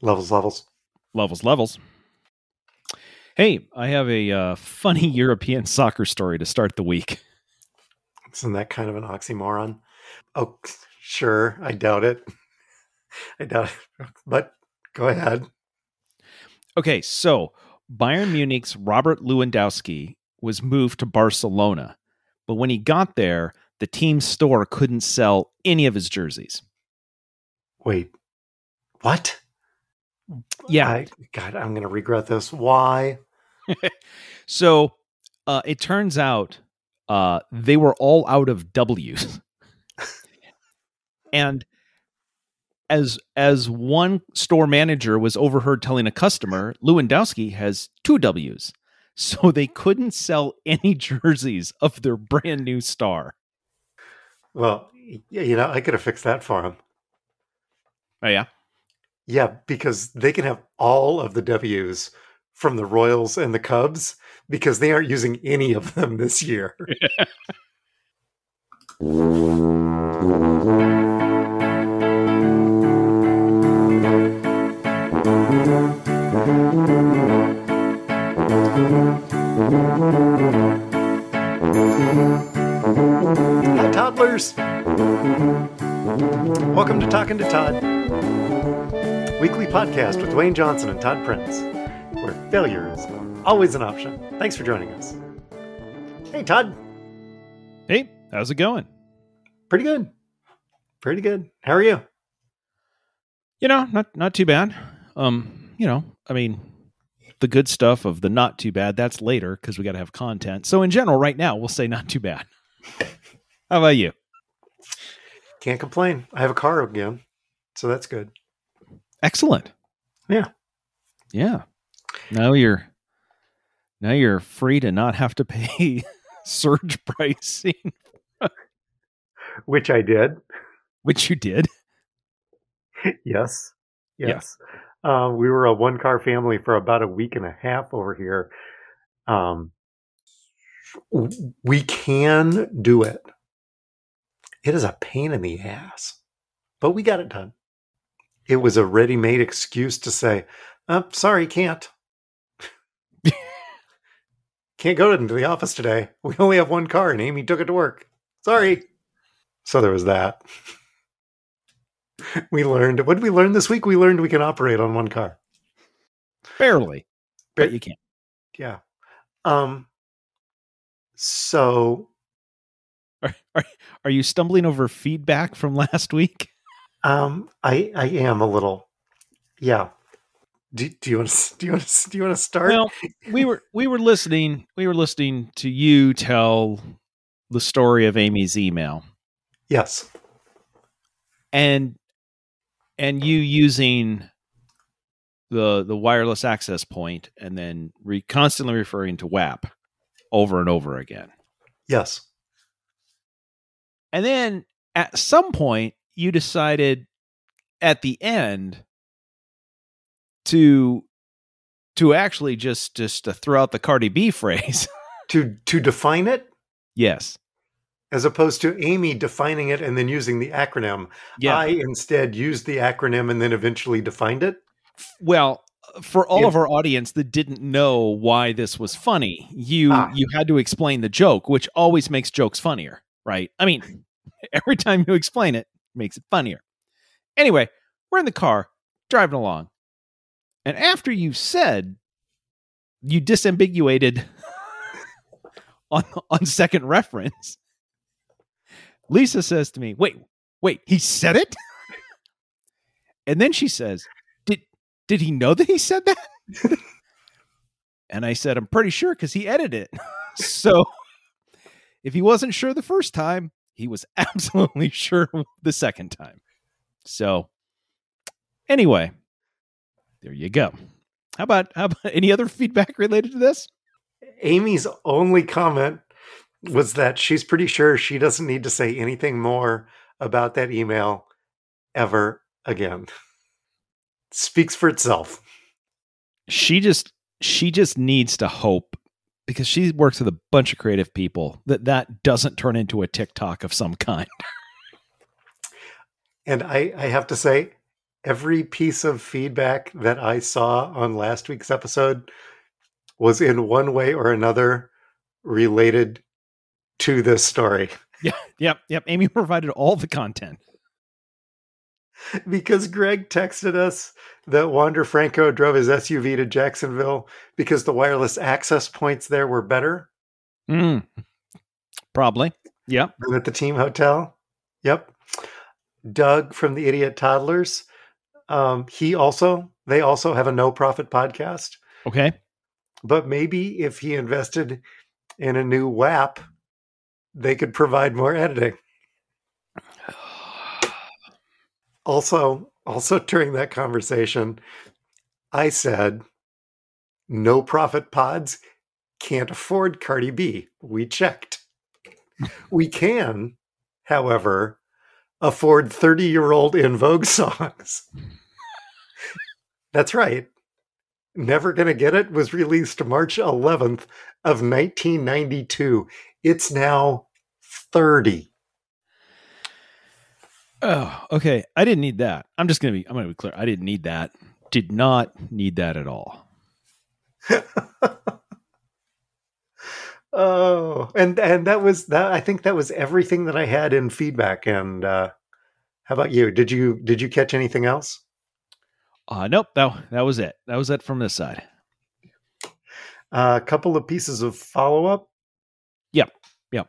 Levels, levels. Levels, levels. Hey, I have a uh, funny European soccer story to start the week. Isn't that kind of an oxymoron? Oh, sure. I doubt it. I doubt it. But go ahead. Okay, so Bayern Munich's Robert Lewandowski was moved to Barcelona, but when he got there, the team store couldn't sell any of his jerseys. Wait, what? Yeah. I, God, I'm going to regret this. Why? so uh, it turns out uh, they were all out of W's. and as as one store manager was overheard telling a customer, Lewandowski has two W's. So they couldn't sell any jerseys of their brand new star. Well, you know, I could have fixed that for him. Oh yeah. Yeah, because they can have all of the W's from the Royals and the Cubs because they aren't using any of them this year. Hi, toddlers. Welcome to Talking to Todd, weekly podcast with Dwayne Johnson and Todd Prince, where failure is always an option. Thanks for joining us. Hey, Todd. Hey, how's it going? Pretty good. Pretty good. How are you? You know, not not too bad. Um, you know, I mean, the good stuff of the not too bad that's later because we got to have content. So in general, right now we'll say not too bad. How about you? Can't complain. I have a car again, so that's good. Excellent. Yeah. Yeah. Now you're now you're free to not have to pay surge pricing, Which I did. which you did. yes. Yes. Uh, we were a one car family for about a week and a half over here. Um, we can do it. It is a pain in the ass, but we got it done. It was a ready made excuse to say, oh, sorry, can't. can't go into the office today. We only have one car and Amy took it to work. Sorry. So there was that. we learned what did we learn this week? We learned we can operate on one car. Barely. But But- you can't. Yeah. Um so Are, are, are you stumbling over feedback from last week? Um I I am a little yeah. Do, do you want to do you want to do you want to start? Well, we were we were listening we were listening to you tell the story of Amy's email yes. and and you using the the wireless access point and then re, constantly referring to WAP over and over again. Yes. And then at some point you decided at the end to to actually just just to throw out the Cardi B phrase. To to define it yes. as opposed to Amy defining it and then using the acronym. Yeah. I instead used the acronym and then eventually defined it. well, for all Yeah. of our audience that didn't know why this was funny, you Ah. you had to explain the joke, which always makes jokes funnier, right? I mean, every time you explain it, it makes it funnier. Anyway, we're in the car driving along. And after you said you disambiguated on on second reference, Lisa says to me, "Wait, wait, he said it?" and then she says, "Did did he know that he said that?" and I said, "I'm pretty sure cuz he edited it." so if he wasn't sure the first time, he was absolutely sure the second time. So anyway, there you go. How about how about any other feedback related to this? Amy's only comment was that she's pretty sure she doesn't need to say anything more about that email ever again. Speaks for itself. She just she just needs to hope because she works with a bunch of creative people that that doesn't turn into a TikTok of some kind. And I, I have to say, every piece of feedback that I saw on last week's episode was in one way or another related to this story. Yeah, yep, yep. Amy provided all the content. Because Greg texted us that Wander Franco drove his SUV to Jacksonville because the wireless access points there were better. Mm, probably. Yep. Than at the team hotel. Yep. Doug from the Idiot Toddlers. Um, he also, they also have a no profit podcast. Okay. But maybe if he invested in a new WAP, they could provide more editing. Also, also during that conversation, I said, no profit pods can't afford Cardi B. We checked. we can, however, afford 30 year old En Vogue songs. That's right. Never Gonna Get It was released March 11th of 1992. It's now 30. Oh, okay. I didn't need that. I'm just gonna be. I'm gonna be clear. I didn't need that. Did not need that at all. oh, and and that was that. I think that was everything that I had in feedback. And uh, how about you? Did you did you catch anything else? Uh, nope. That that was it. That was it from this side. Uh, a couple of pieces of follow up. Yep. Yep.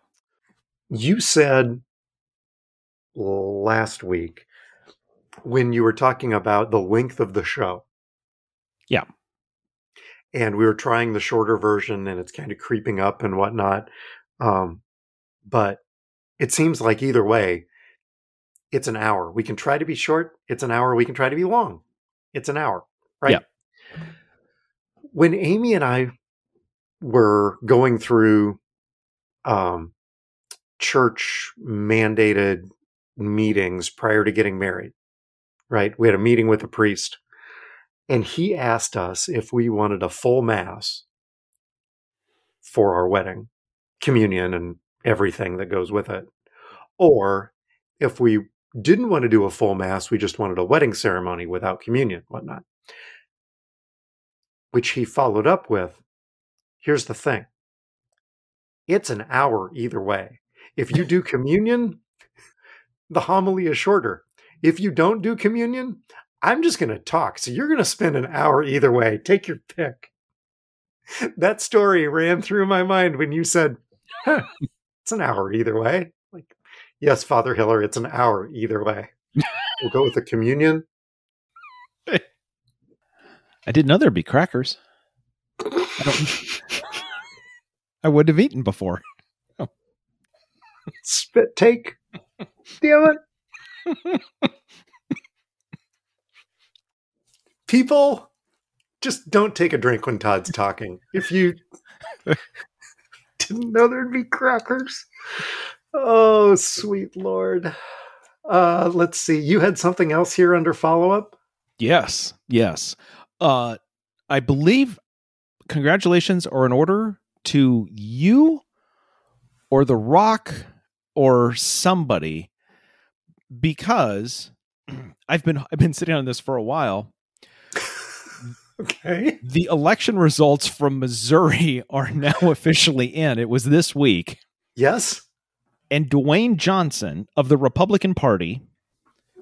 You said last week when you were talking about the length of the show. Yeah. And we were trying the shorter version and it's kind of creeping up and whatnot. Um, but it seems like either way, it's an hour. We can try to be short, it's an hour. We can try to be long, it's an hour, right? Yeah. When Amy and I were going through um, church mandated meetings prior to getting married, right? We had a meeting with a priest, and he asked us if we wanted a full mass for our wedding, communion, and everything that goes with it. Or if we didn't want to do a full mass, we just wanted a wedding ceremony without communion, whatnot. Which he followed up with here's the thing it's an hour either way. If you do communion, the homily is shorter. If you don't do communion, I'm just going to talk. So you're going to spend an hour either way. Take your pick. That story ran through my mind when you said, huh, it's an hour either way. Like, yes, Father Hiller, it's an hour either way. we'll go with the communion. I didn't know there'd be crackers. I, I would have eaten before. Spit take. Damn it. People just don't take a drink when Todd's talking. If you didn't know there'd be crackers. Oh, sweet Lord. Uh, let's see. You had something else here under follow up? Yes. Yes. Uh, I believe congratulations are in order to you or The Rock or somebody because I've been I've been sitting on this for a while. okay. The election results from Missouri are now officially in. It was this week. Yes. And Dwayne Johnson of the Republican Party,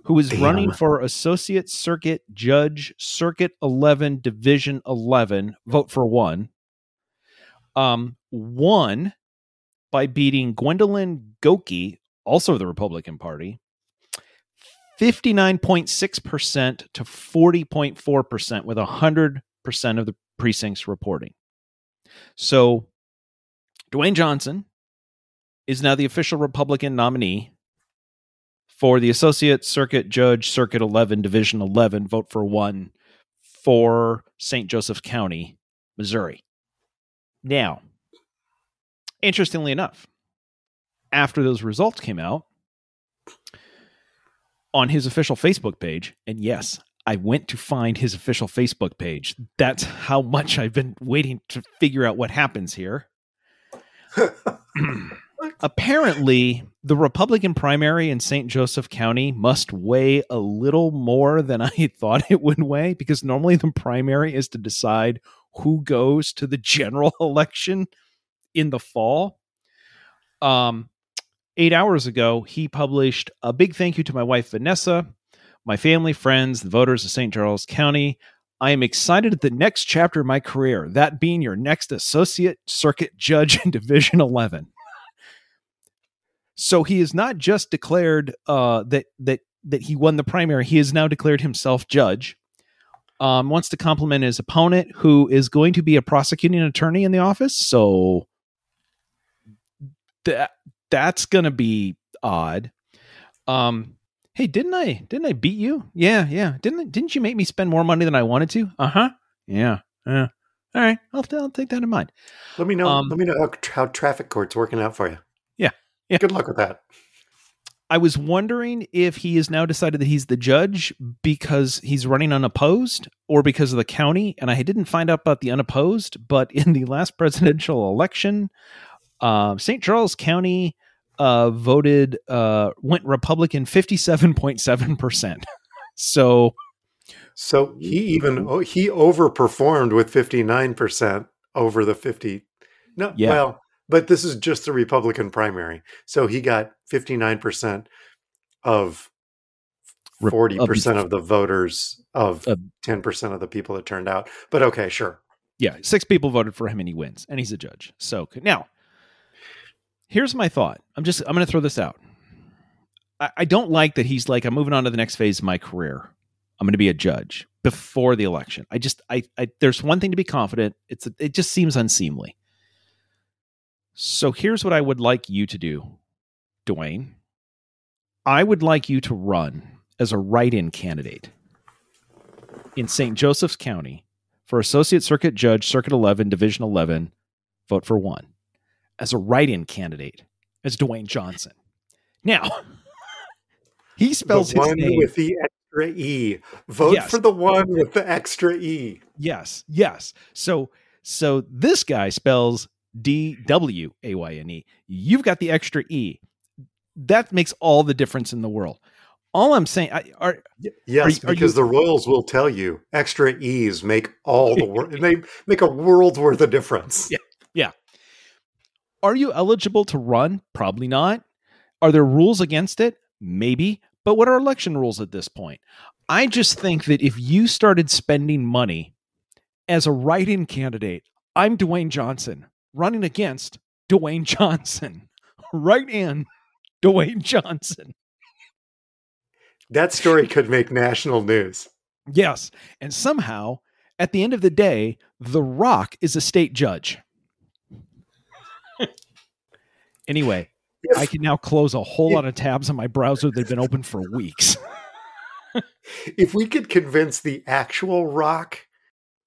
who is Damn. running for Associate Circuit Judge, Circuit 11, Division 11, vote for one, um, won by beating Gwendolyn Gilkey, also the Republican Party, 59.6% to 40.4% with 100% of the precincts reporting. So Dwayne Johnson is now the official Republican nominee for the Associate Circuit Judge, Circuit 11, Division 11, vote for one for St. Joseph County, Missouri. Now, Interestingly enough, after those results came out on his official Facebook page, and yes, I went to find his official Facebook page. That's how much I've been waiting to figure out what happens here. Apparently, the Republican primary in St. Joseph County must weigh a little more than I thought it would weigh because normally the primary is to decide who goes to the general election in the fall. Um, eight hours ago, he published a big thank you to my wife, Vanessa, my family, friends, the voters of St. Charles County. I am excited at the next chapter of my career, that being your next associate circuit judge in Division 11. So he has not just declared uh, that that that he won the primary; he has now declared himself judge. Um, wants to compliment his opponent, who is going to be a prosecuting attorney in the office. So that that's going to be odd. Um, hey, didn't I didn't I beat you? Yeah, yeah. Didn't didn't you make me spend more money than I wanted to? Uh huh. Yeah. Yeah. All right, I'll, I'll take that in mind. Let me know. Um, let me know how, how traffic court's working out for you. Yeah, yeah. Good luck with that. I was wondering if he has now decided that he's the judge because he's running unopposed or because of the county. And I didn't find out about the unopposed, but in the last presidential election, uh, St. Charles County uh, voted, uh, went Republican 57.7%. so, So he even oh, he overperformed with fifty nine percent over the fifty. No, Yeah. well, but this is just the Republican primary. So he got fifty nine percent of forty percent of the voters of Of- ten percent of the people that turned out. But okay, sure. yeah, six people voted for him and he wins, and he's a judge. So now, here's my thought. I'm just I'm going to throw this out. I, I don't like that he's like I'm moving on to the next phase of my career. I'm going to be a judge before the election. I just I, I there's one thing to be confident. It's it just seems unseemly. So here's what I would like you to do, Dwayne. I would like you to run as a write-in candidate in St. Joseph's County for Associate Circuit Judge, Circuit 11, Division 11, vote for one as a write in candidate as Dwayne Johnson. Now, he spells the his one name. with the extra e. Vote Yes. for the one with the extra e. yes, yes. So, so this guy spells D W A Y N E. You've got the extra E. That makes all the difference in the world. All I'm saying, I, are, Yes, are you- because the Royals will tell you extra e's make all the world. they make a world worth of difference. Yeah, yeah. Are you eligible to run? Probably not. Are there rules against it? Maybe. But what are election rules at this point? I just think that if you started spending money as a write in candidate, I'm Dwayne Johnson running against Dwayne Johnson. Write in Dwayne Johnson. That story could make national news. Yes. And somehow, at the end of the day, The Rock is a state judge. Anyway, I can now close a whole lot of tabs on my browser that have been open for weeks. If we could convince the actual Rock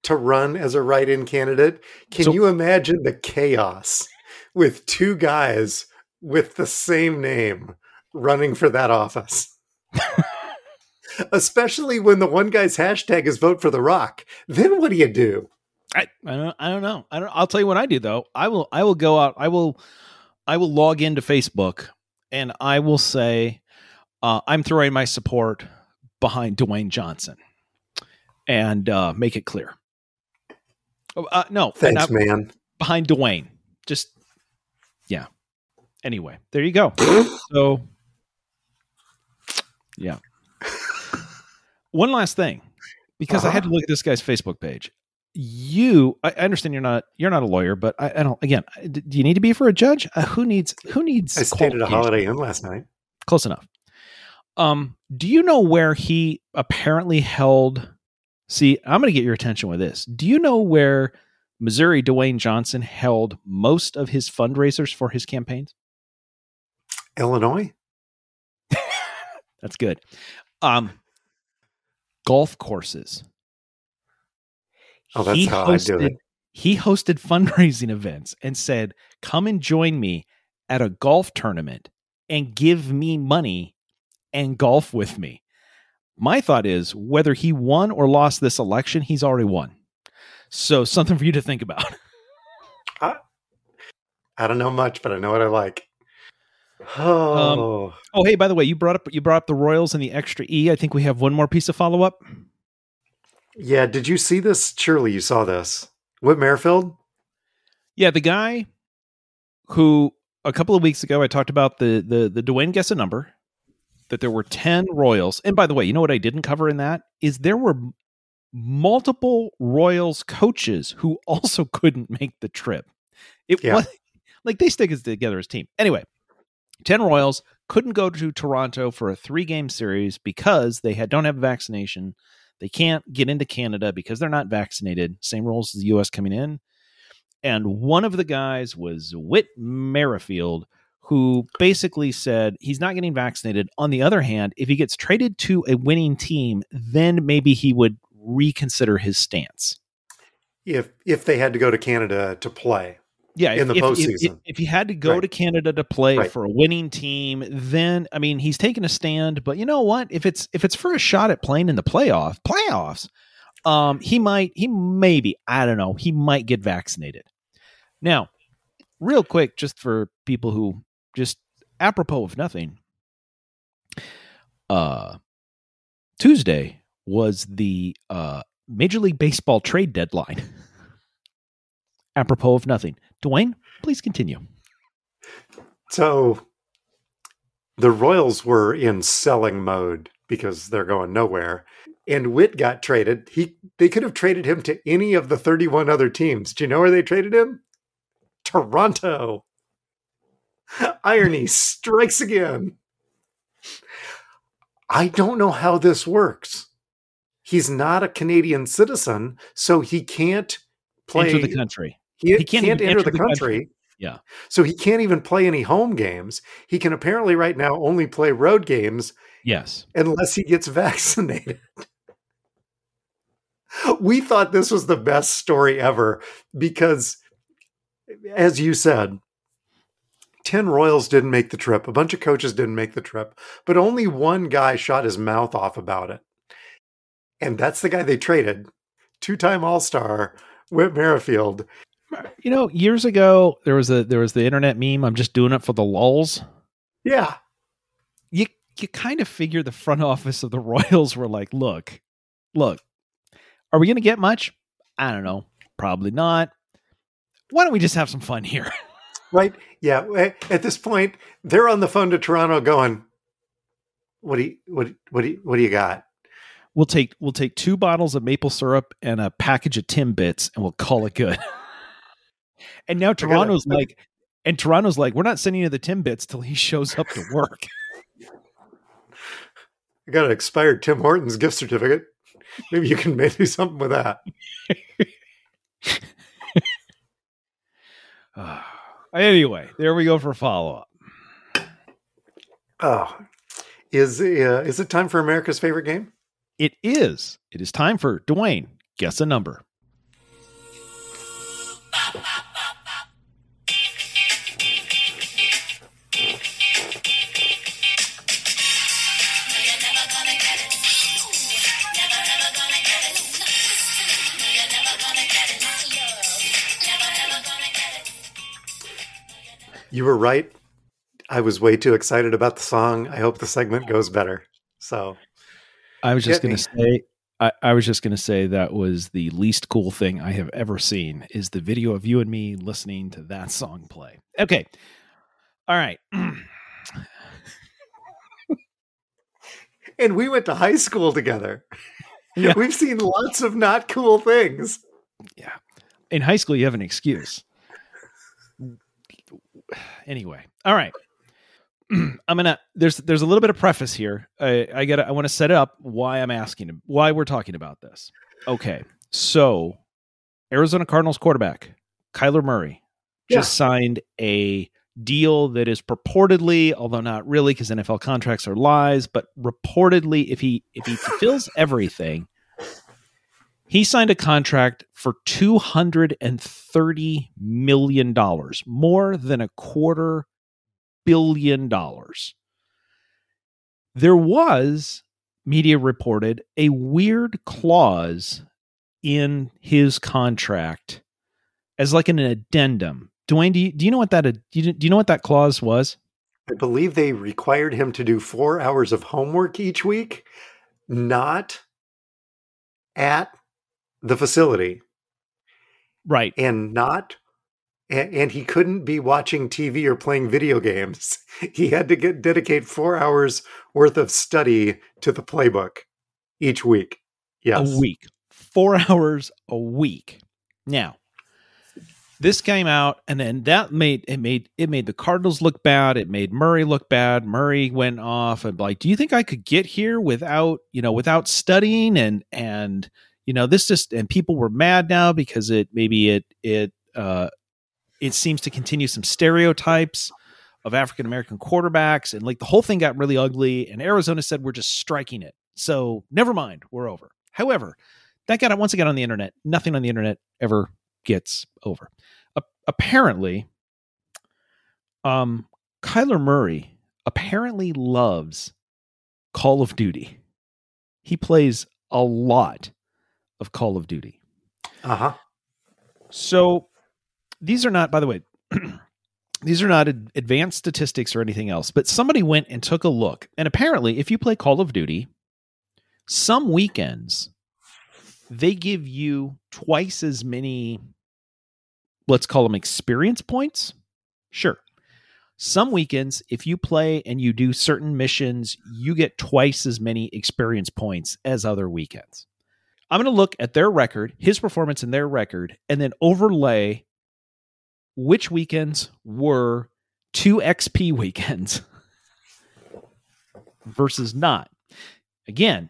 to run as a write-in candidate, can So- you imagine the chaos with two guys with the same name running for that office? Especially when the one guy's hashtag is vote for the Rock. Then what do you do? I, I don't I don't know. I don't I'll tell you what I do though. I will I will go out I will I will log into Facebook and I will say uh, I'm throwing my support behind Dwayne Johnson and uh, make it clear. Oh, Uh, no, Thanks, man. behind Dwayne. Just yeah. Anyway, there you go. So yeah. One last thing, because I had to Uh-huh. look at this guy's Facebook page. You, I understand you're not you're not a lawyer, but I, I don't. Again, do you need to be for a judge? Uh, who needs who needs? I stayed at a? Holiday Inn last night. Close enough. Um, do you know where he apparently held? See, I'm going to get your attention with this. Do you know where Missouri Dwayne Johnson held most of his fundraisers for his campaigns? Illinois? That's good. Um, golf courses. Oh, that's He how I do it. He hosted fundraising events and said, "Come and join me at a golf tournament and give me money and golf with me." My thought is whether he won or lost this election, he's already won. So something for you to think about. I don't know much, but I know what I like. Um, oh, Oh, hey, by the way, you brought up you brought up the Royals and the extra E. I think we have one more piece of follow up. Yeah. Did you see this? Surely you saw this. Whit Merrifield? Yeah, the guy who a couple of weeks ago I talked about the the the Dwayne guess a number that there were 10 Royals. And by the way, you know what I didn't cover in that is there were multiple Royals coaches who also couldn't make the trip. It Yeah. was like they stick it together as team. Anyway, 10 Royals couldn't go to Toronto for a three game series because they had don't have a vaccination. They can't get into Canada because they're not vaccinated. Same rules as the US coming in. And one of the guys was Whit Merrifield, who basically said he's not getting vaccinated. On the other hand, if he gets traded to a winning team, then maybe he would reconsider his stance. If if they had to go to Canada to play, Yeah, In the if, if, postseason. if, if he had to go Right. to Canada to play Right. for a winning team, then I mean he's taking a stand. But you know what? If it's if it's for a shot at playing in the playoff playoffs, um, he might he maybe I don't know he might get vaccinated. Now, real quick, just for people who just apropos of nothing, uh, Tuesday was the uh Major League Baseball trade deadline. apropos of nothing. Dwayne, please continue. so the Royals were in selling mode because they're going nowhere. And Whit got traded. He they could have traded him to any of the 31 other teams. Do you know where they traded him? Toronto. Irony strikes again. I don't know how this works. He's not a Canadian citizen, so he can't play Enter the country. He, He can't can't, enter, enter the the country. country. Yeah. So he can't even play any home games. He can apparently right now only play road games Yes. unless he gets vaccinated. we thought this was the best story ever because, as you said, 10 Royals didn't make the trip. A bunch of coaches didn't make the trip, but only one guy shot his mouth off about it. And that's the guy they traded two time All Star, Whit Merrifield. You know, years ago there was a there was the internet meme. I'm just doing it for the lulls. Yeah. You you kind of figure the front office of the Royals were like, look, look, are we going to get much? I don't know. Probably not. Why don't we just have some fun here? Right? Yeah. Eh, at this point, they're on the phone to Toronto going, what do you, what, what do you, what do you got? We'll take we'll take two bottles of maple syrup and a package of Timbits, and we'll call it good. and now Toronto's like, and Toronto's like, we're not sending you the Timbits till he shows up to work. I got an expired Tim Hortons gift certificate. Maybe you can maybe do something with that. anyway, there we go for follow up. Oh, is uh, is it time for America's favorite game? It is. It is time for Dwayne. Guess a number. You were right. I was way too excited about the song. I hope the segment goes better. So I was just going to say. I, I was just going to say that was the least cool thing I have ever seen is the video of you and me listening to that song play. Okay. All right. and we went to high school together. Yeah. We've seen lots of not cool things. Yeah. In high school, you have an excuse. Anyway. All right. I'm gonna. There's there's a little bit of preface here. I, I gotta. I want to set up why I'm asking why we're talking about this. Okay. So, Arizona Cardinals quarterback Kyler Murray just signed a deal that is purportedly, although not really, because NFL contracts are lies, but reportedly, if he if he fulfills everything, he signed a contract for two hundred and thirty million dollars, more than a quarter billion dollars. There was, media reported, a weird clause in his contract as like an addendum. Dwayne, do you, do you know what that do you, do you know what that clause was? I believe they required him to do four hours of homework each week, not at the facility Right. and not and, he couldn't be watching TV or playing video games. He had to get dedicate four hours worth of study to the playbook each week. Yes. A week. Four hours a week. Now, this came out and then that made it made it made the Cardinals look bad. It made Murray look bad. Murray went off and like, do you think I could get here without, you know, without studying and and you know, this just and people were mad now because it maybe it it uh it seems to continue some stereotypes of African American quarterbacks and like the whole thing got really ugly and Arizona said we're just striking it. So never mind, we're over. However, that got once again on the internet. Nothing on the internet ever gets over. Apparently, um, Kyler Murray apparently loves Call of Duty. He plays a lot of Call of Duty. Uh-huh. So these are not, by the way, these are not ad- advanced statistics or anything else, but somebody went and took a look. And apparently, if you play Call of Duty, some weekends they give you twice as many, let's call them experience points. Sure. Some weekends, if you play and you do certain missions, you get twice as many experience points as other weekends. I'm going to look at their record, his performance in their record, and then overlay which weekends were 2XP weekends versus not. Again,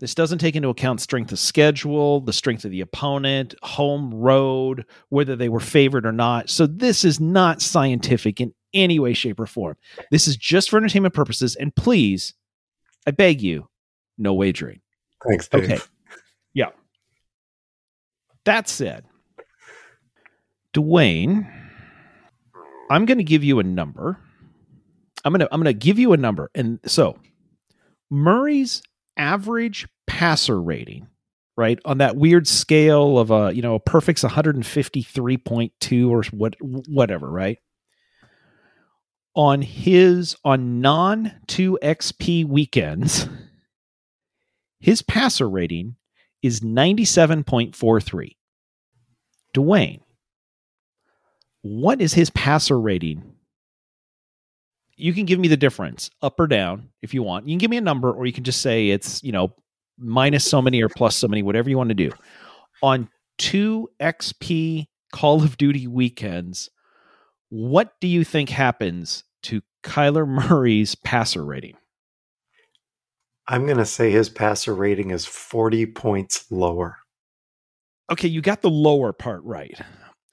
this doesn't take into account strength of schedule, the strength of the opponent, home road, whether they were favored or not. So this is not scientific in any way, shape, or form. This is just for entertainment purposes. And please, I beg you, no wagering. Thanks, Dave. Okay. Yeah. That said, Dwayne, I'm going to give you a number. I'm going to I'm going to give you a number. And so, Murray's average passer rating, right, on that weird scale of a, you know, a perfect's 153.2 or what whatever, right? On his on non 2XP weekends, his passer rating is 97.43. Dwayne, what is his passer rating? You can give me the difference, up or down, if you want. You can give me a number, or you can just say it's, you know, minus so many or plus so many, whatever you want to do. On two XP Call of Duty weekends, what do you think happens to Kyler Murray's passer rating? I'm going to say his passer rating is 40 points lower. Okay, you got the lower part right.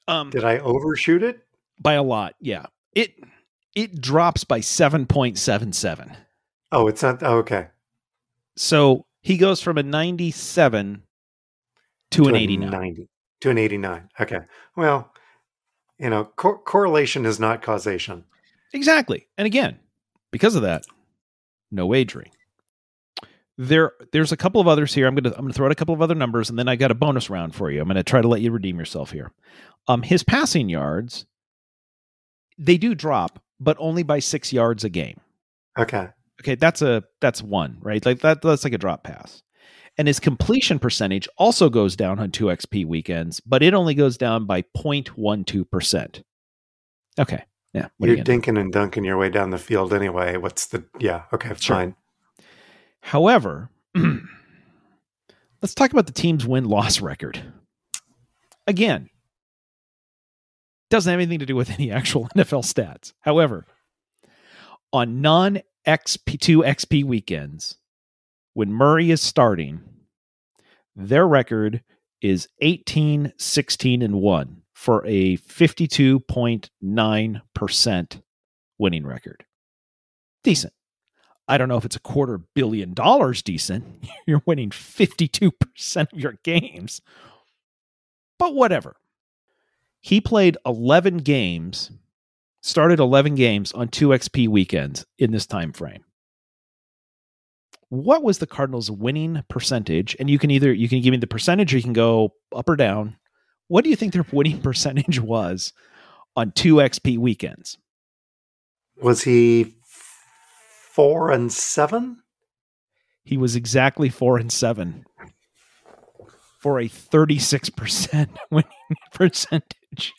Um, Did I overshoot it? by a lot, yeah. It it drops by 7.77. Oh, it's not. Oh, okay. So he goes from a 97 to, an 89. 90. To an 89. Okay. Well, you know, cor- correlation is not causation. Exactly. And again, because of that, no wagering. There, there's a couple of others here. I'm gonna I'm gonna throw out a couple of other numbers, and then I got a bonus round for you. I'm gonna try to let you redeem yourself here. Um, his passing yards, they do drop, but only by six yards a game. Okay. Okay, that's a that's one, right? Like that that's like a drop pass. And his completion percentage also goes down on 2XP weekends, but it only goes down by 0.12%. Okay. Yeah. You're you dinking and dunking your way down the field anyway. What's the. Yeah. Okay. Sure. Fine. However, let's talk about the team's win loss record. Again, doesn't have anything to do with any actual NFL stats. However, on non XP2 XP weekends, when Murray is starting, their record is 18, 16, and 1 for a 52.9% winning record. Decent. I don't know if it's a quarter billion dollars decent. You're winning 52% of your games. But whatever. He played 11 games, started 11 games on 2XP weekends in this time frame. What was the Cardinals winning percentage? And you can either you can give me the percentage or you can go up or down. What do you think their winning percentage was on 2XP weekends? Was he four and seven. He was exactly four and seven for a 36% winning percentage.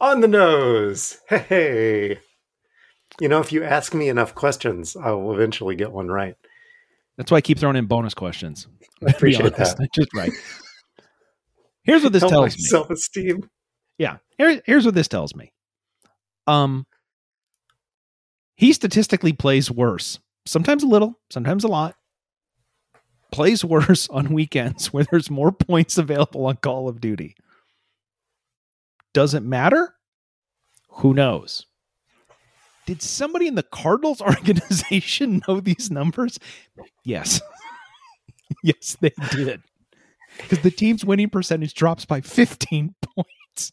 On the nose. Hey. You know, if you ask me enough questions, I will eventually get one right. That's why I keep throwing in bonus questions. I appreciate honest, that. Just right. Here's what this Help tells me. self-esteem. Yeah. Here, here's what this tells me. Um, he statistically plays worse. Sometimes a little, sometimes a lot. Plays worse on weekends where there's more points available on Call of Duty. Does it matter? Who knows? Did somebody in the Cardinals organization know these numbers? Yes. yes, they did. Because the team's winning percentage drops by 15 points.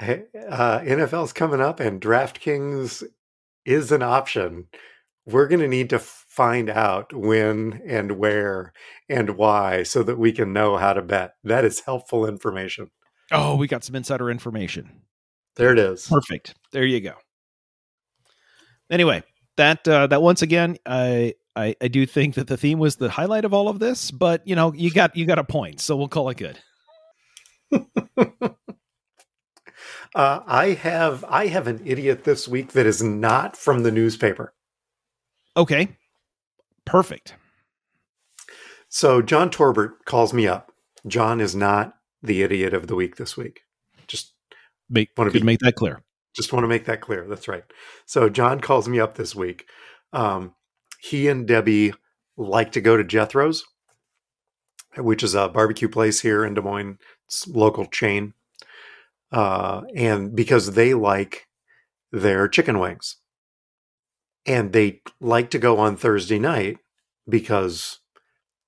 Hey, uh, NFL's coming up, and DraftKings is an option. We're going to need to find out when and where and why so that we can know how to bet. That is helpful information. Oh, we got some insider information. There it is. Perfect. There you go. Anyway, that uh, that once again, I, I I do think that the theme was the highlight of all of this, but you know, you got you got a point, so we'll call it good. Uh, I have I have an idiot this week that is not from the newspaper. Okay. Perfect. So John Torbert calls me up. John is not the idiot of the week this week. Just Make could be- make that clear. just want to make that clear. That's right. So John calls me up this week. Um, he and Debbie like to go to Jethro's, which is a barbecue place here in Des Moines, it's local chain. Uh, and because they like their chicken wings. And they like to go on Thursday night because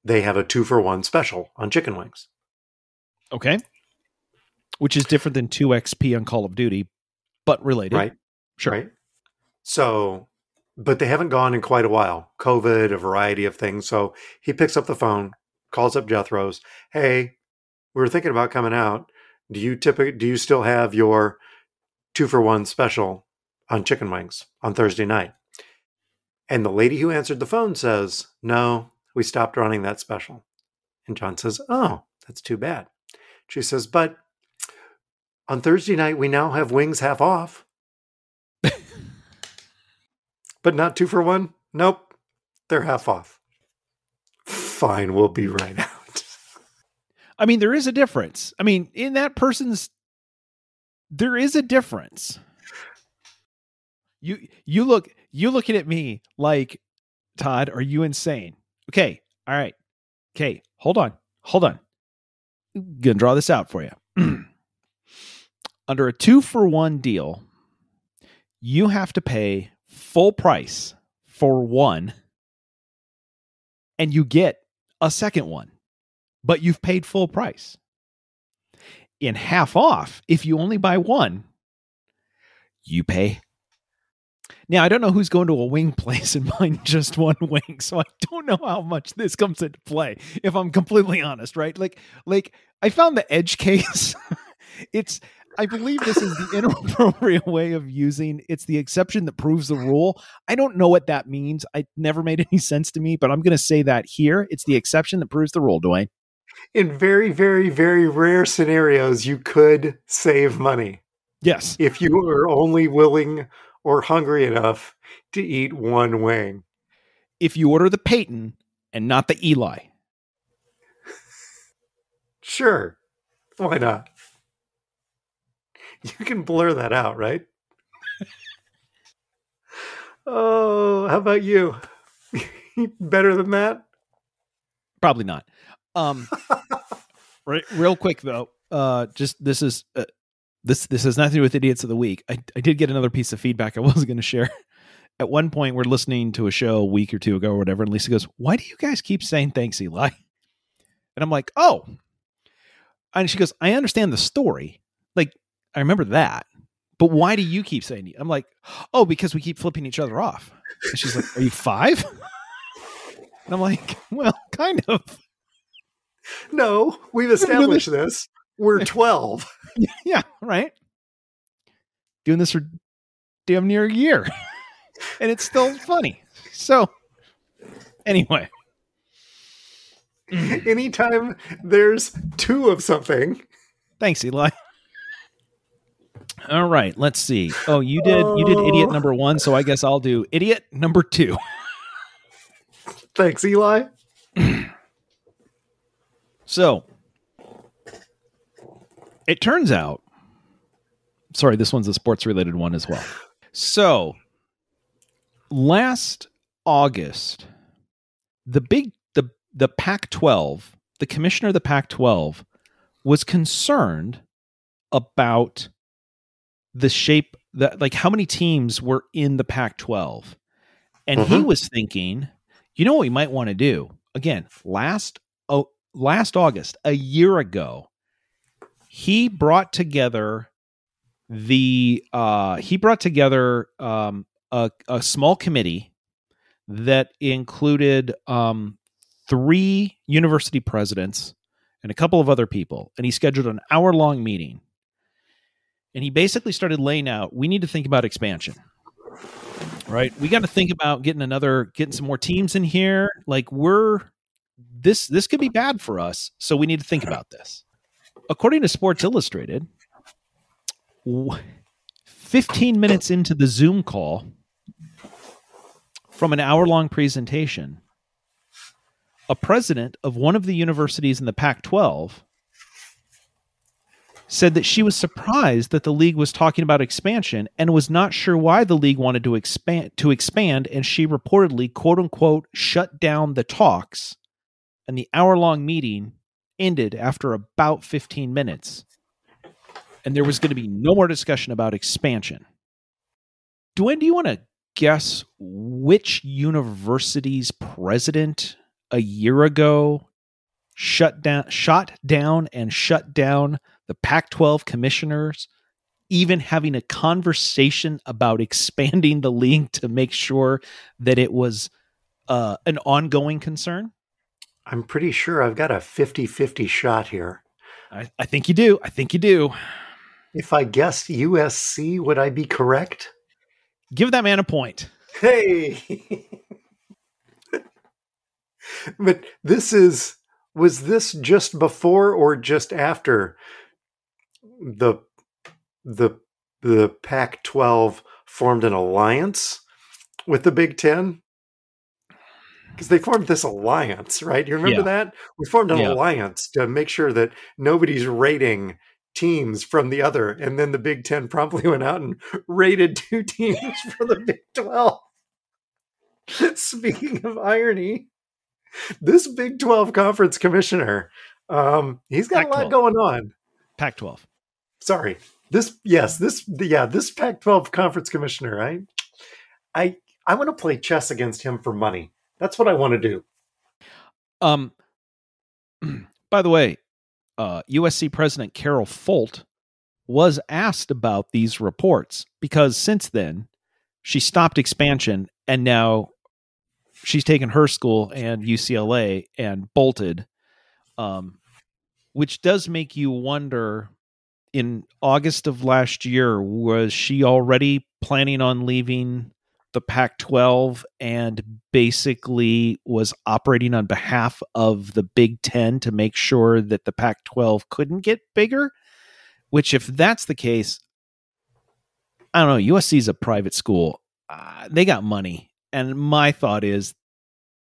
they have a two for one special on chicken wings. Okay. Which is different than 2XP on Call of Duty, but related. Right. Sure. Right. So, but they haven't gone in quite a while. COVID, a variety of things. So he picks up the phone, calls up Jethro's. Hey, we were thinking about coming out. Do you typically do you still have your two for one special on chicken wings on Thursday night? And the lady who answered the phone says, No, we stopped running that special. And John says, Oh, that's too bad. She says, But on Thursday night, we now have wings half off. but not two for one? Nope. They're half off. Fine, we'll be right out. I mean, there is a difference. I mean, in that person's there is a difference. You you look you looking at me like Todd, are you insane? Okay, all right. Okay, hold on. Hold on. Gonna draw this out for you. Under a two for one deal, you have to pay full price for one, and you get a second one but you've paid full price. In half off, if you only buy one, you pay. Now, I don't know who's going to a wing place and buying just one wing, so I don't know how much this comes into play, if I'm completely honest, right? Like, like I found the edge case. it's I believe this is the inappropriate way of using it's the exception that proves the rule. I don't know what that means. It never made any sense to me, but I'm gonna say that here. It's the exception that proves the rule, Dwayne. In very, very, very rare scenarios, you could save money Yes. if you were only willing or hungry enough to eat one wing. If you order the Peyton and not the Eli. Sure. Why not? You can blur that out, right? oh, how about you? Better than that? Probably not. Um, right, real quick though. Uh, just this is uh, this this has nothing to do with idiots of the week. I I did get another piece of feedback I wasn't going to share. At one point, we're listening to a show a week or two ago or whatever, and Lisa goes, "Why do you guys keep saying thanks, Eli?" And I'm like, "Oh," and she goes, "I understand the story. Like, I remember that." But why do you keep saying? I'm like, oh, because we keep flipping each other off. And she's like, Are you five? And I'm like, Well, kind of. No, we've established this. We're 12. yeah, right. Doing this for damn near a year, and it's still funny. So, anyway, mm. Anytime there's two of something, thanks, Eli. All right, let's see. Oh, you did you did idiot Oh. number one, so I guess I'll do idiot number two. thanks, Eli. So it turns out, sorry, this one's a sports related one as well. So last August, the big the the Pac-12, the commissioner of the Pac-12 was concerned about the shape that like how many teams were in the Pac-12. And he Mhm. was thinking, you know what we might want to do? Again, last oh, last August, a year ago, he brought together the uh he brought together um a, a small committee that included um three university presidents and a couple of other people and he scheduled an hour long meeting. And he basically started laying out we need to think about expansion right? We got to think about getting another getting some more teams in here. Like we're this this could be bad for us so we need to think about this. According to sports illustrated 15 minutes into the zoom call from an hour long presentation a president of one of the universities in the pac 12 said that she was surprised that the league was talking about expansion and was not sure why the league wanted to expand to expand and she reportedly quote unquote shut down the talks and the hour long meeting ended after about 15 minutes and there was going to be no more discussion about expansion Dwayne, do you want to guess which university's president a year ago shut down shot down and shut down the Pac-12 commissioners even having a conversation about expanding the league to make sure that it was uh, an ongoing concern? I'm pretty sure I've got a 50 50 shot here. I, I think you do. I think you do. If I guessed USC, would I be correct? Give that man a point. Hey! but this is, was this just before or just after the, the, the Pac 12 formed an alliance with the Big Ten? Because they formed this alliance, right? You remember Yeah. that? We formed an Yeah. alliance to make sure that nobody's rating teams from the other. And then the Big Ten promptly went out and rated two teams for the Big 12. Speaking of irony, this Big 12 conference commissioner, um, he's got a lot going on. Pac 12. Sorry. This, yes, this, yeah, this Pac 12 conference commissioner, right? I, I want to play chess against him for money. That's what I want to do. Um, by the way, uh, USC President Carol Folt was asked about these reports because since then she stopped expansion and now she's taken her school and UCLA and bolted, um, which does make you wonder. In August of last year, was she already planning on leaving the Pac 12 and basically was operating on behalf of the Big Ten to make sure that the Pac 12 couldn't get bigger. Which, if that's the case, I don't know. USC is a private school, uh, they got money. And my thought is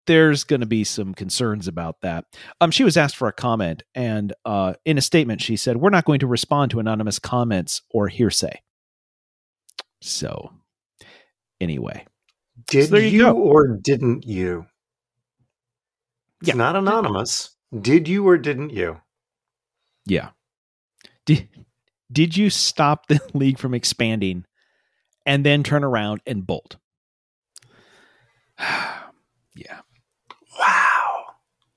there's going to be some concerns about that. Um, she was asked for a comment, and uh, in a statement, she said, We're not going to respond to anonymous comments or hearsay. So, anyway. Did there you, you or didn't you? It's Yeah. not anonymous. Did you or didn't you? Yeah. Did did you stop the league from expanding and then turn around and bolt? yeah. Wow.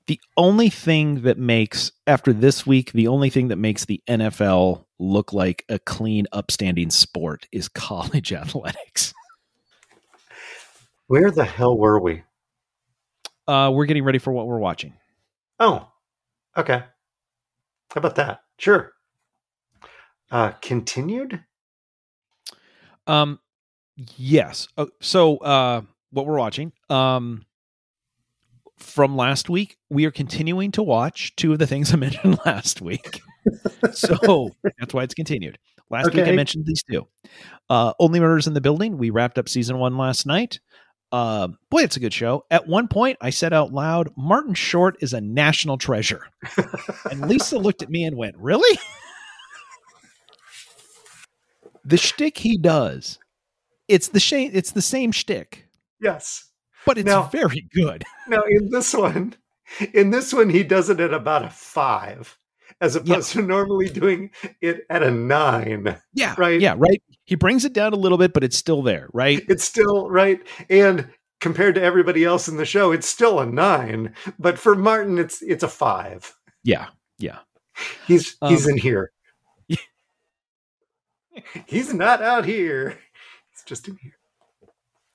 The only thing that makes after this week, the only thing that makes the NFL look like a clean, upstanding sport is college athletics. Where the hell were we? Uh, we're getting ready for what we're watching. Oh, okay. How about that? Sure. Uh, continued? Um, Yes. Uh, so uh, what we're watching um, from last week, we are continuing to watch two of the things I mentioned last week. so that's why it's continued. Last week I mentioned these two. Uh, Only Murders in the Building. We wrapped up season one last night. Uh, boy, it's a good show. At one point, I said out loud, "Martin Short is a national treasure," and Lisa looked at me and went, "Really?" the shtick he does, it's the same. It's the same shtick, yes. but it's Now- very good. Now in this one, in this one, he does it at about a five, as opposed to normally doing it at a nine. Yeah, Right. Yeah, right. He brings it down a little bit, but it's still there, right? It's still right, and compared to everybody else in the show, it's still a nine. But for Martin, it's it's a five. Yeah, Yeah. He's he's Um, in here. he's not out here. He's just in here.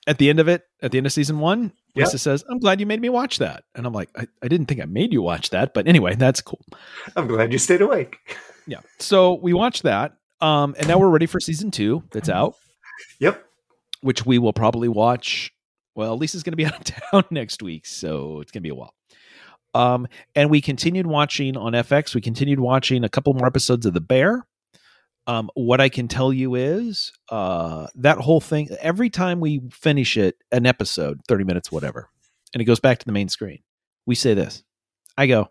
at the end of it, at the end of season one, Yep. Lisa says, I'm glad you made me watch that. And I'm like, I, I didn't think I made you watch that. But anyway, that's cool. I'm glad you stayed awake. Yeah. So we watched that. Um, and now we're ready for season two that's out, Yep. which we will probably watch. Well, Lisa's going to be out of town next week. So it's going to be a while. Um, and we continued watching on FX. We continued watching a couple more episodes of The Bear. Um, what I can tell you is uh, that whole thing, every time we finish it, an episode, 30 minutes, whatever, and it goes back to the main screen, we say this. I go,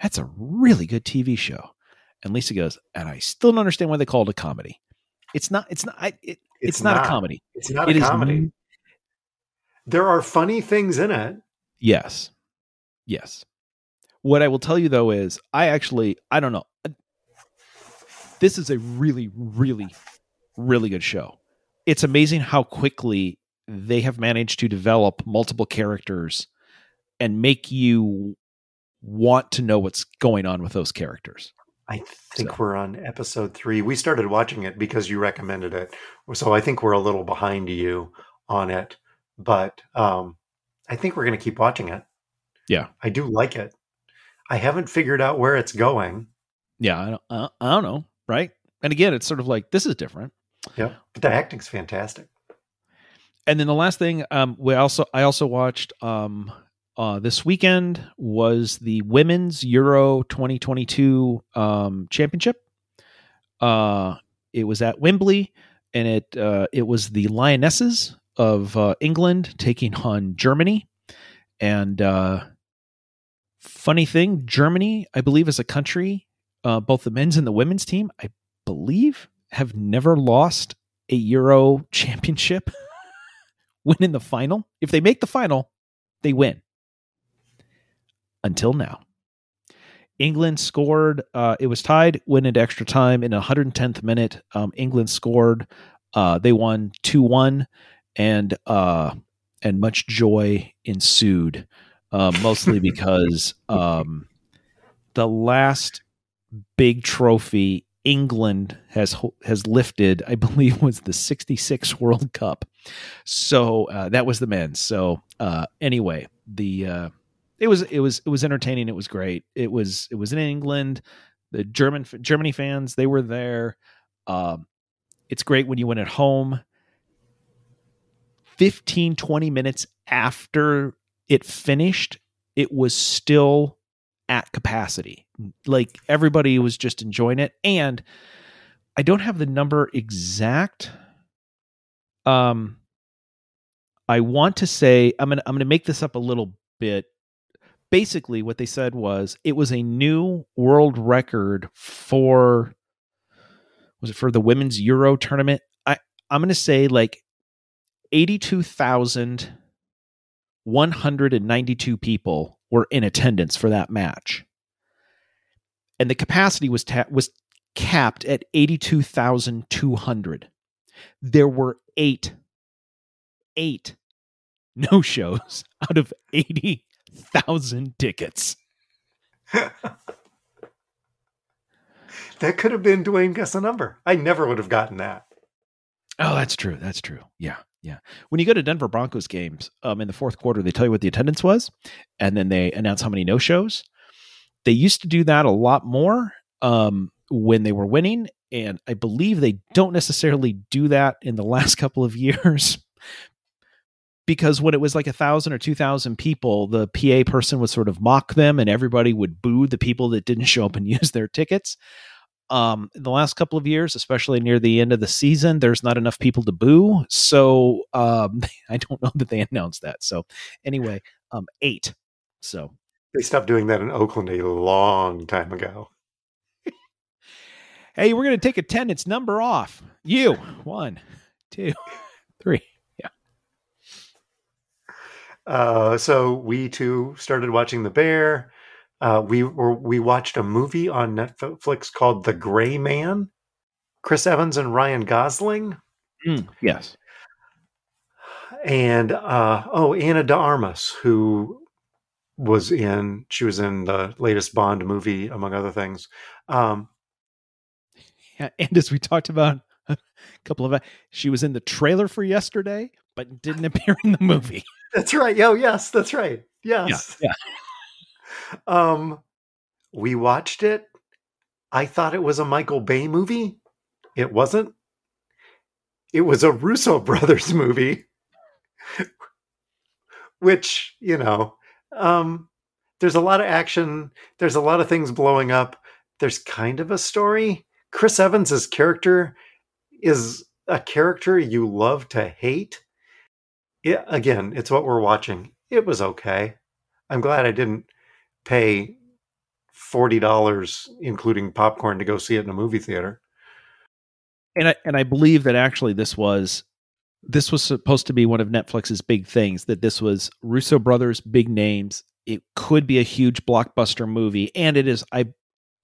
that's a really good TV show. And Lisa goes, and I still don't understand why they call it a comedy. It's not, it's not, I, it, it's, not, a comedy. It's not It a comedy. n- there are funny things in it. Yes. Yes. What I will tell you though is I actually I don't know. This is a really really really good show. It's amazing how quickly they have managed to develop multiple characters and make you want to know what's going on with those characters. I think So- we're on episode three. We started watching it because you recommended it, so I think we're a little behind you on it. But um, I think we're going to keep watching it. Yeah. I do like it. I haven't figured out where it's going. Yeah, I don't, I I don't know, right? And again, it's sort of like this is different. Yeah, but the acting's fantastic. and then the last thing um we also i also watched um uh this weekend was the women's euro 2022 um championship uh it was at wembley and it uh it was the lionesses of uh england taking on germany and uh funny thing germany i believe is a country uh both the men's and the women's team i believe have never lost a euro championship win in the final. If they make the final, they win. Until now. England scored, uh, it was tied, went into extra time in the 110th minute. Um, England scored, uh, they won 2 1, and, uh, and much joy ensued, uh, mostly because um, the last big trophy England has has lifted, I believe, was the '66 World Cup. So uh, that was the men. So uh, anyway, the uh, it was it was it was entertaining. It was great. It was it was in England. The German Germany fans they were there. Um, it's great when you win at home. 15 20 minutes after it finished it was still at capacity. Like everybody was just enjoying it. And i don't have the number exact um i want to say i'm gonna i'm gonna make this up a little bit. Basically what they said was it was a new world record for was it for the women's euro tournament? I i'm gonna say like 82,192 people were in attendance for that match. And the capacity was ta- was capped at 82,200. There were 8 8 no shows out of 80,000 tickets. That could have been Dwayne Guess a number. I never would have gotten that. Oh, that's true. That's true. Yeah. Yeah. When you go to Denver Broncos games, um, in the fourth quarter, they tell you what the attendance was, and then they announce how many no shows. They used to do that a lot more. Um, when they were winning. And I believe they don't necessarily do that in the last couple of years because when it was like a thousand or two thousand people, the PA person would sort of mock them and everybody would boo the people that didn't show up and use their tickets. Um, in the last couple of years, especially near the end of the season, there's not enough people to boo. So um, I don't know that they announced that. So anyway, um, eight. So they stopped doing that in Oakland a long time ago. hey, we're going to take attendance number off. You one, two, three. Yeah. Uh, so we too started watching The Bear. Uh, we were we watched a movie on Netflix called The Gray Man. Chris Evans and Ryan Gosling. Mm, yes. And uh, oh, Ana de Armas, who was in she was in the latest Bond movie, among other things. Um, yeah, and as we talked about a couple of, she was in the trailer for yesterday, but didn't appear in the movie. That's right. Oh, yes, that's right. Yes. Yeah. yeah. Um, we watched it. I thought it was a Michael Bay movie. It wasn't. It was a Russo brothers movie, which you know, um, there's a lot of action. There's a lot of things blowing up. There's kind of a story. Chris Evans's character is a character you love to hate. It, again, it's what we're watching. It was okay. I'm glad I didn't pay forty dollars, including popcorn, to go see it in a movie theater. And I and I believe that actually this was this was supposed to be one of Netflix's big things. That this was Russo brothers, big names. It could be a huge blockbuster movie, and it is. I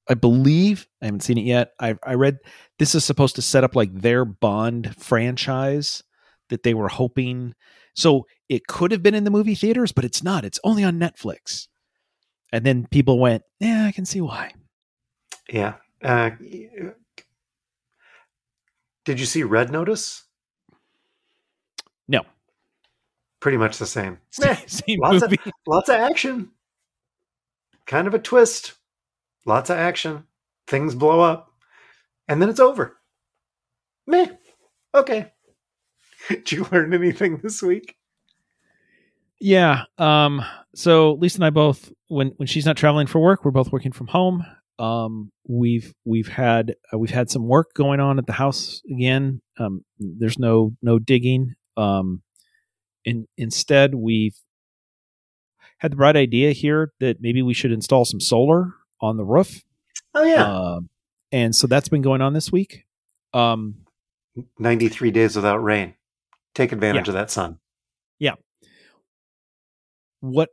I believe I haven't seen it yet. I I read this is supposed to set up like their Bond franchise that they were hoping. So it could have been in the movie theaters, but it's not. It's only on Netflix. And then people went, yeah, I can see why. Yeah. Uh, did you see Red Notice? No. Pretty much the same. same lots movie. of lots of action. Kind of a twist. Lots of action. Things blow up, and then it's over. Meh. Okay. Did you learn anything this week? Yeah. Um, so Lisa and I both, when when she's not traveling for work, we're both working from home. Um, we've we've had uh, we've had some work going on at the house again. Um, there's no no digging. Um, in, instead, we've had the bright idea here that maybe we should install some solar on the roof. Oh yeah. Uh, and so that's been going on this week. Um, 93 days without rain. Take advantage yeah. of that sun. Yeah what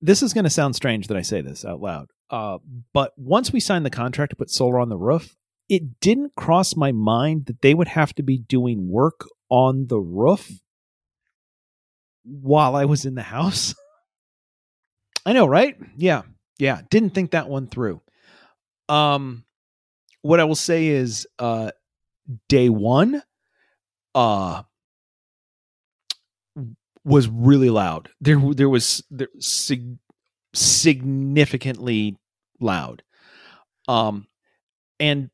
this is going to sound strange that I say this out loud. Uh, but once we signed the contract to put solar on the roof, it didn't cross my mind that they would have to be doing work on the roof while I was in the house. I know, right? Yeah. Yeah. Didn't think that one through. Um, what I will say is, uh, day one, uh, was really loud. There there was there sig- significantly loud. Um and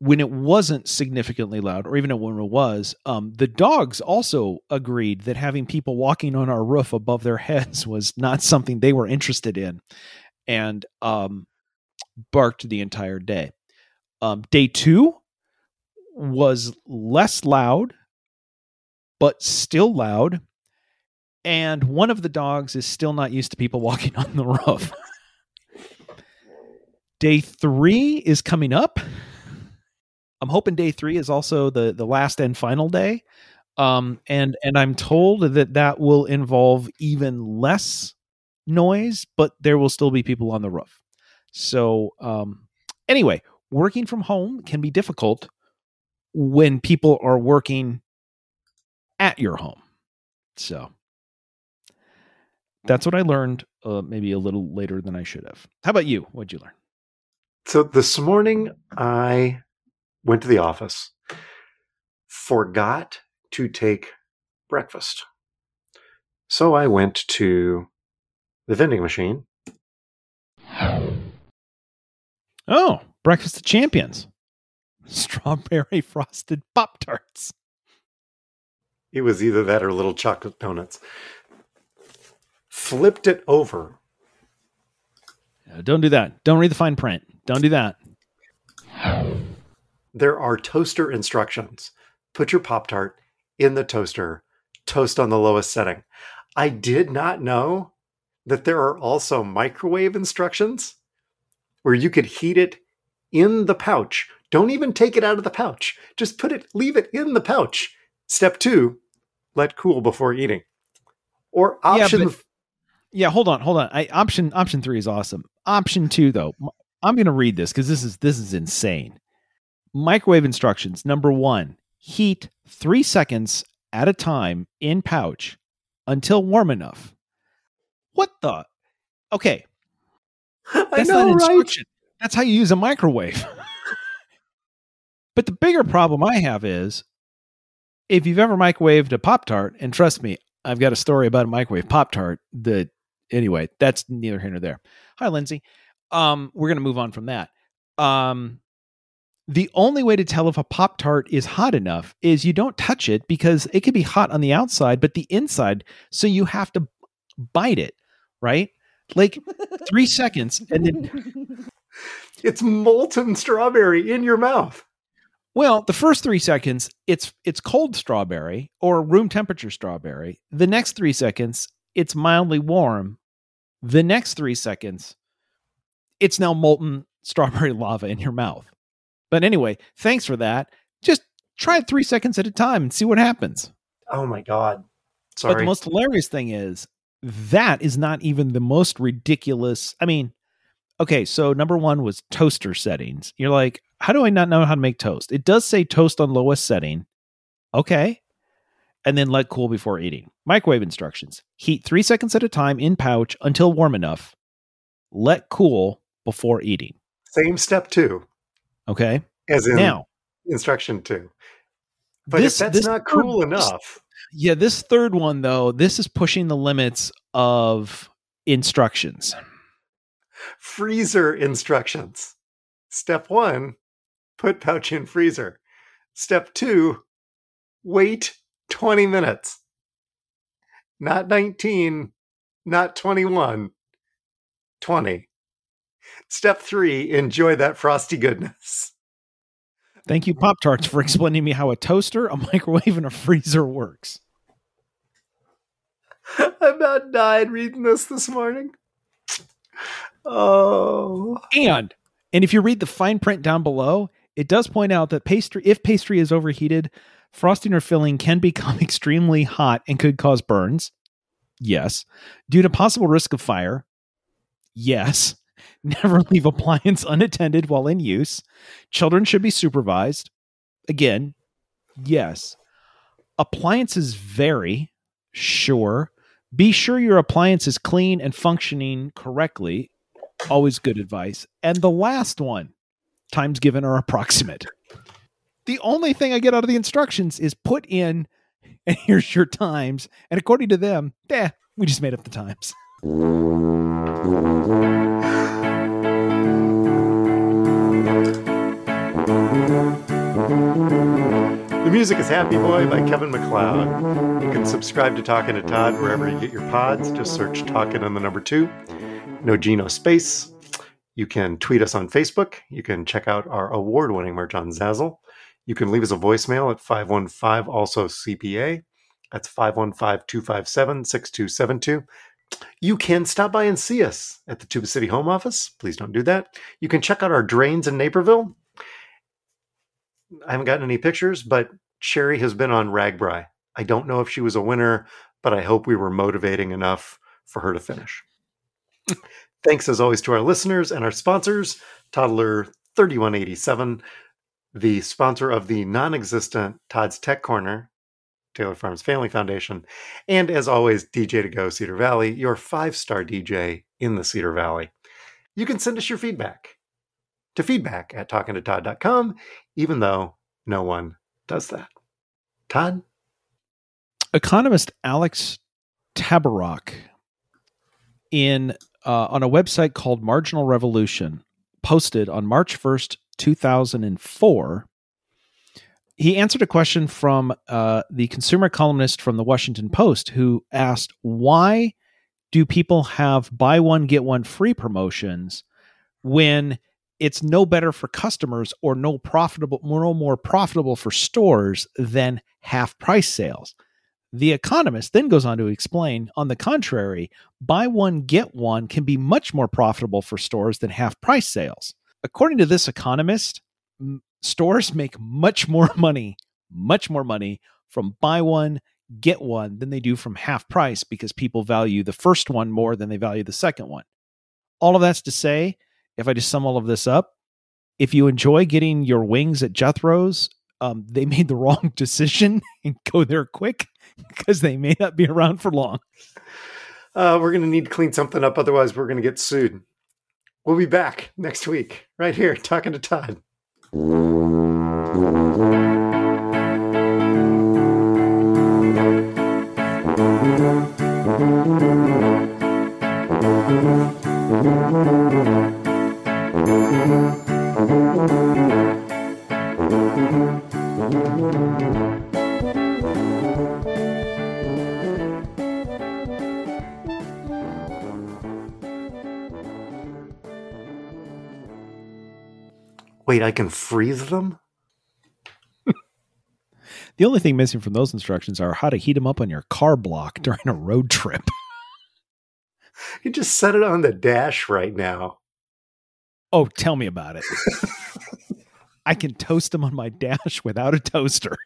when it wasn't significantly loud or even when it was um, the dogs also agreed that having people walking on our roof above their heads was not something they were interested in and um, barked the entire day um, day two was less loud but still loud and one of the dogs is still not used to people walking on the roof. day three is coming up. I'm hoping day three is also the the last and final day, um, and and I'm told that that will involve even less noise, but there will still be people on the roof. So um, anyway, working from home can be difficult when people are working at your home. So that's what I learned uh, maybe a little later than I should have. How about you? What'd you learn? So this morning I went to the office, forgot to take breakfast. So I went to the vending machine. Oh, breakfast of champions, strawberry frosted Pop Tarts. It was either that or little chocolate donuts. Flipped it over. Uh, don't do that. Don't read the fine print. Don't do that. There are toaster instructions. Put your Pop Tart in the toaster, toast on the lowest setting. I did not know that there are also microwave instructions where you could heat it in the pouch. Don't even take it out of the pouch. Just put it, leave it in the pouch. Step two, let cool before eating. Or option Yeah, but- Yeah, hold on, hold on. I, option option three is awesome. Option two, though, I'm going to read this because this is this is insane. Microwave instructions. Number one: heat three seconds at a time in pouch until warm enough. What the? Okay, I that's know, not an right? That's how you use a microwave. but the bigger problem I have is if you've ever microwaved a Pop Tart, and trust me, I've got a story about a microwave Pop Tart that anyway, that's neither here nor there. Hi, Lindsay. Um, we're gonna move on from that. Um the only way to tell if a Pop Tart is hot enough is you don't touch it because it could be hot on the outside, but the inside, so you have to bite it, right? Like three seconds, and then It's molten strawberry in your mouth. Well, the first three seconds, it's it's cold strawberry or room temperature strawberry. The next three seconds, it's mildly warm. The next three seconds, it's now molten strawberry lava in your mouth. But anyway, thanks for that. Just try it three seconds at a time and see what happens. Oh my god. Sorry. But the most hilarious thing is that is not even the most ridiculous. I mean, okay, so number one was toaster settings. You're like, how do I not know how to make toast? It does say toast on lowest setting. Okay. And then let cool before eating. Microwave instructions heat three seconds at a time in pouch until warm enough. Let cool before eating. Same step two Okay. as in now, instruction two. But this- if that's not cool this- enough, yeah, this third one, though, this is pushing the limits of instructions. freezer instructions. Step one, put pouch in freezer. Step two, wait 20 minutes. Not 19, not 21, 20. Step three, enjoy that frosty goodness. Thank you, Pop Tarts, for explaining to me how a toaster, a microwave, and a freezer works. I about died reading this this morning. Oh, And and if you read the fine print down below, it does point out that pastry, if pastry is overheated, frosting or filling can become extremely hot and could cause burns. Yes. Due to possible risk of fire. Yes. Never leave appliance unattended while in use. Children should be supervised. Again, yes. Appliances vary. Sure. Be sure your appliance is clean and functioning correctly. Always good advice. And the last one times given are approximate. The only thing I get out of the instructions is put in, and here's your times. And according to them, eh, we just made up the times. The music is Happy Boy by Kevin MacLeod. You can subscribe to Talking to Todd wherever you get your pods. Just search Talking on the number two. No Geno space. You can tweet us on Facebook. You can check out our award winning merch on Zazzle. You can leave us a voicemail at 515 also CPA. That's 515 257 6272. You can stop by and see us at the Tuba City Home Office. Please don't do that. You can check out our drains in Naperville. I haven't gotten any pictures, but Sherry has been on RAGBRAI. I don't know if she was a winner, but I hope we were motivating enough for her to finish. Thanks as always to our listeners and our sponsors, Toddler 3187, the sponsor of the non existent Todd's Tech Corner, Taylor Farms Family Foundation, and as always, DJ to Go Cedar Valley, your five star DJ in the Cedar Valley. You can send us your feedback to feedback at talkingtotodd.com, even though no one does that. Todd? Economist Alex Tabarrok in uh, on a website called Marginal Revolution posted on March 1st, 2004. He answered a question from uh, the consumer columnist from the Washington Post who asked, Why do people have buy one, get one free promotions when it's no better for customers or no profitable, no more profitable for stores than half price sales? The Economist then goes on to explain, on the contrary, buy one, get one can be much more profitable for stores than half price sales. According to this Economist, m- stores make much more money, much more money from buy one, get one than they do from half price because people value the first one more than they value the second one. All of that's to say, if I just sum all of this up, if you enjoy getting your wings at Jethro's, um, they made the wrong decision and go there quick because they may not be around for long. Uh, we're going to need to clean something up. Otherwise, we're going to get sued. We'll be back next week, right here, talking to Todd. Wait, I can freeze them? The only thing missing from those instructions are how to heat them up on your car block during a road trip. You just set it on the dash right now. Oh, tell me about it. I can toast them on my dash without a toaster.